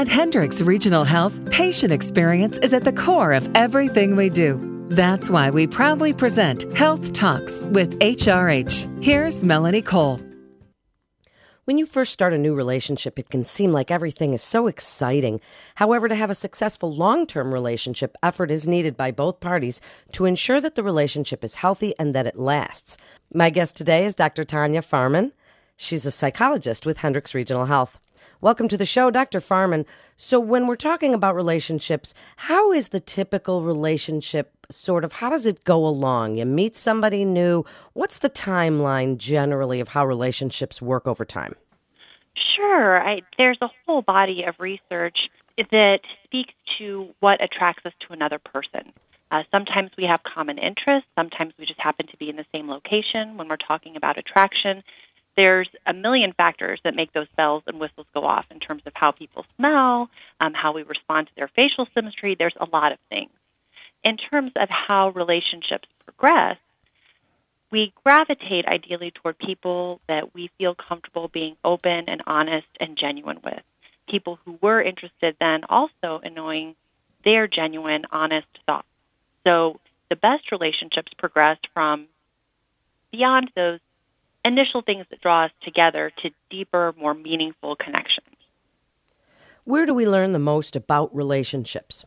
At Hendricks Regional Health, patient experience is at the core of everything we do. That's why we proudly present Health Talks with HRH. Here's Melanie Cole. When you first start a new relationship, it can seem like everything is so exciting. However, to have a successful long term relationship, effort is needed by both parties to ensure that the relationship is healthy and that it lasts. My guest today is Dr. Tanya Farman. She's a psychologist with Hendricks Regional Health. Welcome to the show, Dr. Farman. So, when we're talking about relationships, how is the typical relationship sort of, how does it go along? You meet somebody new. What's the timeline generally of how relationships work over time? Sure. I, there's a whole body of research that speaks to what attracts us to another person. Uh, sometimes we have common interests. Sometimes we just happen to be in the same location when we're talking about attraction there's a million factors that make those bells and whistles go off in terms of how people smell, um, how we respond to their facial symmetry. There's a lot of things. In terms of how relationships progress, we gravitate ideally toward people that we feel comfortable being open and honest and genuine with. People who we're interested then also in knowing their genuine, honest thoughts. So the best relationships progress from beyond those initial things that draw us together to deeper, more meaningful connections. Where do we learn the most about relationships?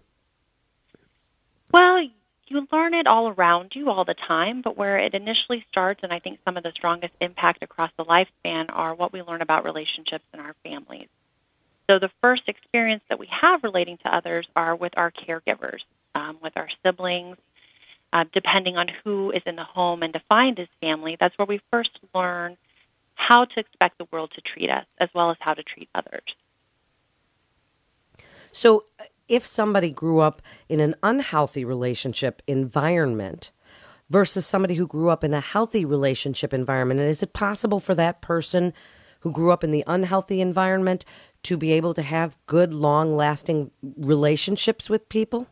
Well, you learn it all around you all the time, but where it initially starts, and I think some of the strongest impact across the lifespan, are what we learn about relationships in our families. So the first experience that we have relating to others are with our caregivers, um, with our siblings, uh, depending on who is in the home and defined as family, that's where we first learn how to expect the world to treat us as well as how to treat others. So, if somebody grew up in an unhealthy relationship environment versus somebody who grew up in a healthy relationship environment, and is it possible for that person who grew up in the unhealthy environment to be able to have good, long lasting relationships with people?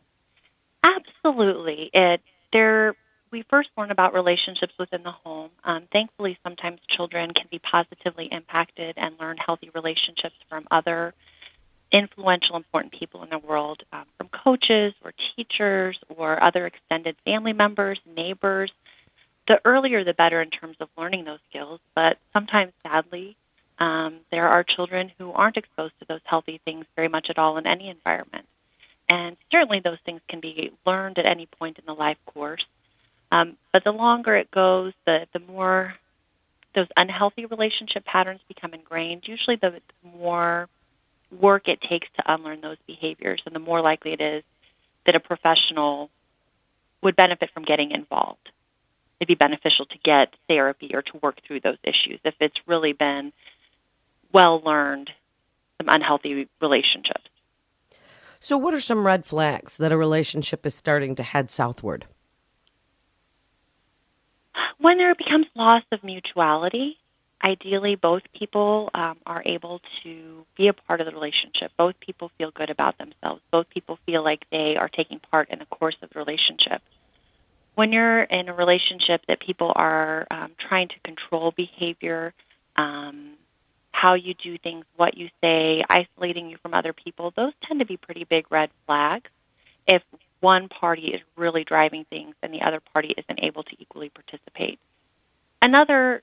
Absolutely. It there we first learn about relationships within the home. Um, thankfully, sometimes children can be positively impacted and learn healthy relationships from other influential, important people in the world, um, from coaches or teachers or other extended family members, neighbors. The earlier, the better in terms of learning those skills. But sometimes, sadly, um, there are children who aren't exposed to those healthy things very much at all in any environment. And certainly those things can be learned at any point in the life course. Um, but the longer it goes, the, the more those unhealthy relationship patterns become ingrained. Usually, the more work it takes to unlearn those behaviors, and the more likely it is that a professional would benefit from getting involved. It'd be beneficial to get therapy or to work through those issues if it's really been well learned, some unhealthy relationships. So, what are some red flags that a relationship is starting to head southward? When there becomes loss of mutuality, ideally both people um, are able to be a part of the relationship. Both people feel good about themselves. Both people feel like they are taking part in the course of the relationship. When you're in a relationship that people are um, trying to control behavior, um, how you do things, what you say, isolating you from other people, those tend to be pretty big red flags if one party is really driving things and the other party isn't able to equally participate. Another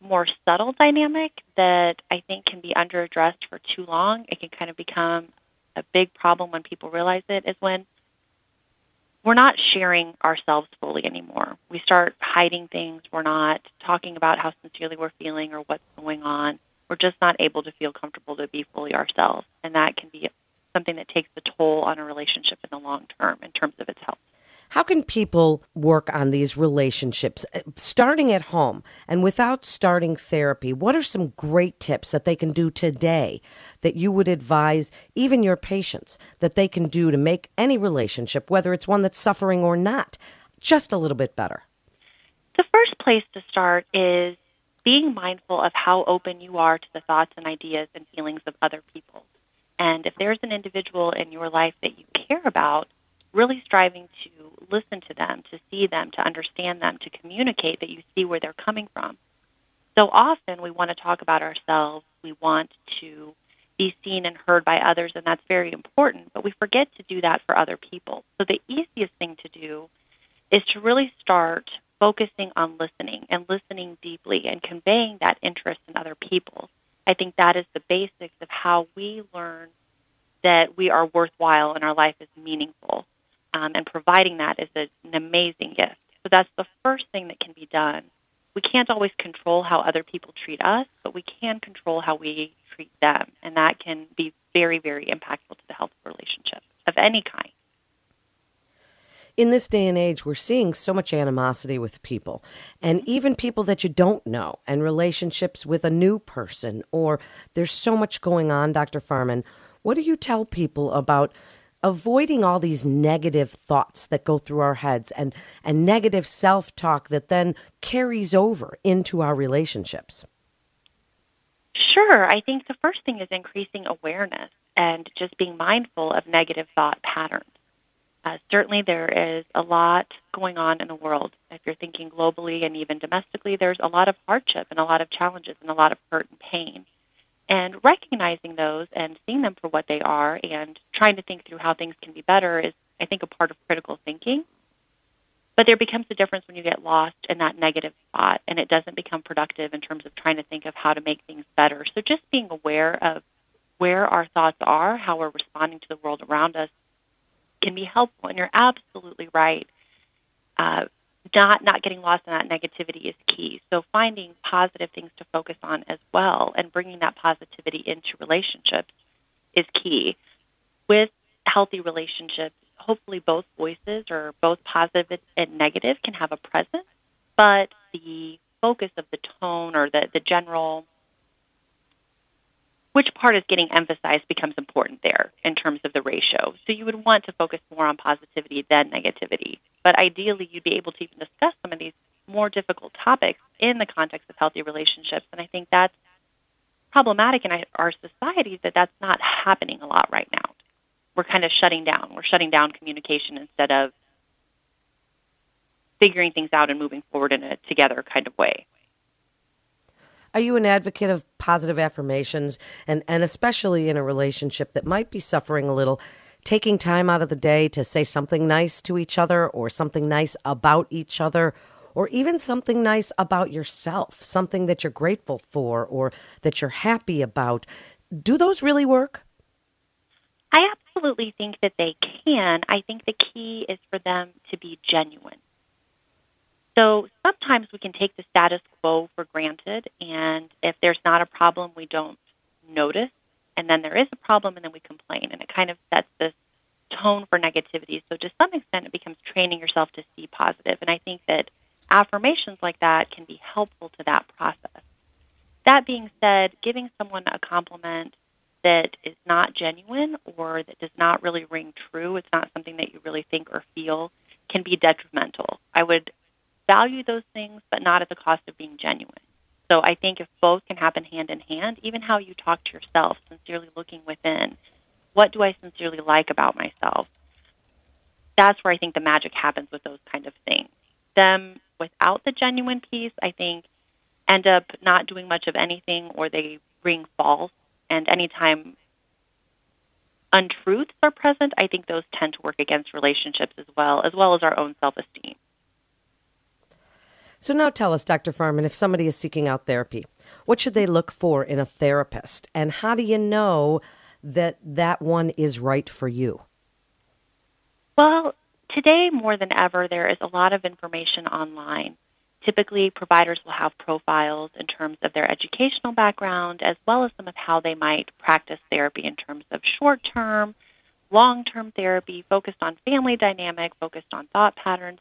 more subtle dynamic that I think can be underaddressed for too long, it can kind of become a big problem when people realize it, is when we're not sharing ourselves fully anymore. We start hiding things. We're not talking about how sincerely we're feeling or what's going on we're just not able to feel comfortable to be fully ourselves. And that can be something that takes a toll on a relationship in the long term in terms of its health. How can people work on these relationships uh, starting at home and without starting therapy? What are some great tips that they can do today that you would advise even your patients that they can do to make any relationship, whether it's one that's suffering or not, just a little bit better? The first place to start is being mindful of how open you are to the thoughts and ideas and feelings of other people. And if there's an individual in your life that you care about, really striving to listen to them, to see them, to understand them, to communicate that you see where they're coming from. So often we want to talk about ourselves. We want to be seen and heard by others, and that's very important, but we forget to do that for other people. So the easiest thing to do is to really start focusing on listening and listening deeply and conveying that interest in other people. I think that is the basics of how we learn that we are worthwhile and our life is meaningful. Um, and providing that is a, an amazing gift. So that's the first thing that can be done. We can't always control how other people treat us, but we can control how we treat them. And that can be very, very impactful to the health of relationship of any kind in this day and age, we're seeing so much animosity with people and even people that you don't know and relationships with a new person, or there's so much going on, Dr. Farman. What do you tell people about avoiding all these negative thoughts that go through our heads and, and negative self talk that then carries over into our relationships? Sure. I think the first thing is increasing awareness and just being mindful of negative thought patterns. Uh, certainly, there is a lot going on in the world. If you're thinking globally and even domestically, there's a lot of hardship and a lot of challenges and a lot of hurt and pain. And recognizing those and seeing them for what they are and trying to think through how things can be better is, I think, a part of critical thinking. But there becomes a difference when you get lost in that negative spot and it doesn't become productive in terms of trying to think of how to make things better. So just being aware of where our thoughts are, how we're responding to the world around us, can be helpful. And you're absolutely right. Uh, not not getting lost in that negativity is key. So finding positive things to focus on as well, and bringing that positivity into relationships is key. With healthy relationships, hopefully both voices or both positive and negative can have a presence, but the focus of the tone or the, the general which part is getting emphasized becomes important there in terms of the ratio. So you would want to focus more on positivity than negativity. But ideally, you'd be able to even discuss some of these more difficult topics in the context of healthy relationships. And I think that's problematic in our society that that's not happening a lot right now. We're kind of shutting down. We're shutting down communication instead of figuring things out and moving forward in a together kind of way. Are you an advocate of positive affirmations and, and especially in a relationship that might be suffering a little? Taking time out of the day to say something nice to each other or something nice about each other or even something nice about yourself, something that you're grateful for or that you're happy about. Do those really work? I absolutely think that they can. I think the key is for them to be genuine. So sometimes we can take the status quo for granted, and if there's not a problem, we don't notice. And then there is a problem, and then we complain, and it kind of sets this tone for negativity. So to some extent, it becomes training yourself to see positive. And I think that affirmations like that can be helpful to that process. That being said, giving someone a compliment that is not genuine or that does not really ring true, it's not something that you really think or feel, can be detrimental. I would value those things, but not at the cost of being genuine. So I think if both can happen hand in hand, even how you talk to yourself, sincerely looking within, what do I sincerely like about myself? That's where I think the magic happens with those kind of things. Them without the genuine piece, I think, end up not doing much of anything or they ring false. And anytime untruths are present, I think those tend to work against relationships as well, as well as our own self esteem. So now tell us, Dr. Farman, if somebody is seeking out therapy, what should they look for in a therapist? And how do you know that that one is right for you? Well, today more than ever, there is a lot of information online. Typically, providers will have profiles in terms of their educational background as well as some of how they might practice therapy in terms of short term, long term therapy, focused on family dynamic, focused on thought patterns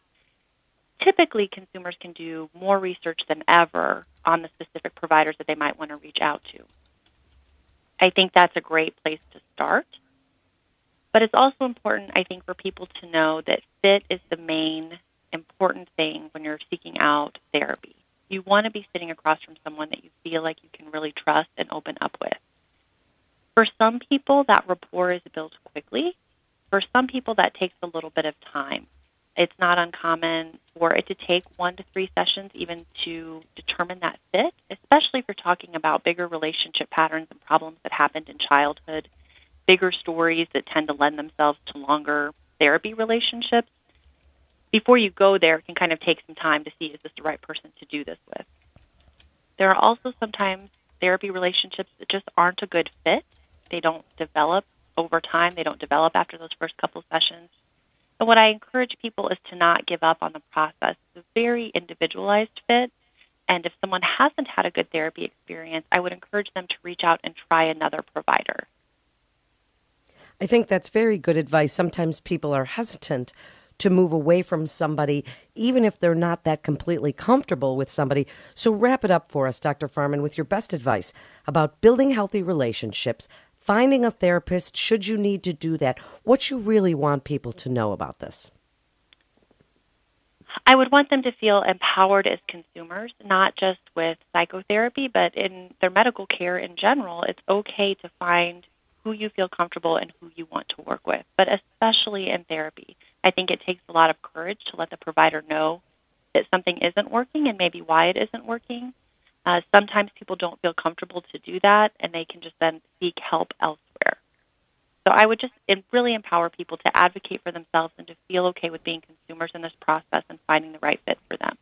typically consumers can do more research than ever on the specific providers that they might want to reach out to. I think that's a great place to start. But it's also important, I think, for people to know that fit is the main important thing when you're seeking out therapy. You want to be sitting across from someone that you feel like you can really trust and open up with. For some people, that rapport is built quickly. For some people, that takes a little bit of time. It's not uncommon for it to take one to three sessions even to determine that fit, especially if you're talking about bigger relationship patterns and problems that happened in childhood, bigger stories that tend to lend themselves to longer therapy relationships. Before you go there, it can kind of take some time to see is this the right person to do this with. There are also sometimes therapy relationships that just aren't a good fit. They don't develop over time, they don't develop after those first couple sessions. What I encourage people is to not give up on the process. It's a very individualized fit. And if someone hasn't had a good therapy experience, I would encourage them to reach out and try another provider. I think that's very good advice. Sometimes people are hesitant to move away from somebody, even if they're not that completely comfortable with somebody. So, wrap it up for us, Dr. Farman, with your best advice about building healthy relationships, finding a therapist should you need to do that, what you really want people to know about this. I would want them to feel empowered as consumers, not just with psychotherapy, but in their medical care in general. It's okay to find who you feel comfortable and who you want to work with, but especially in therapy. I think it takes a lot of courage to let the provider know that something isn't working and maybe why it isn't working. Uh, sometimes people don't feel comfortable to do that, and they can just then seek help elsewhere. So I would just really empower people to advocate for themselves and to feel okay with being consumers in this process and finding the right fit for them.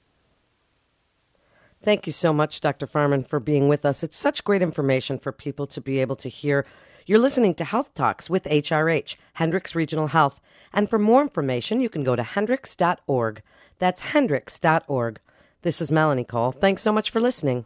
Thank you so much, Dr. Farman, for being with us. It's such great information for people to be able to hear. You're listening to Health Talks with HRH, Hendricks Regional Health. And for more information, you can go to hendricks.org. That's hendricks.org. This is Melanie Cole. Thanks so much for listening.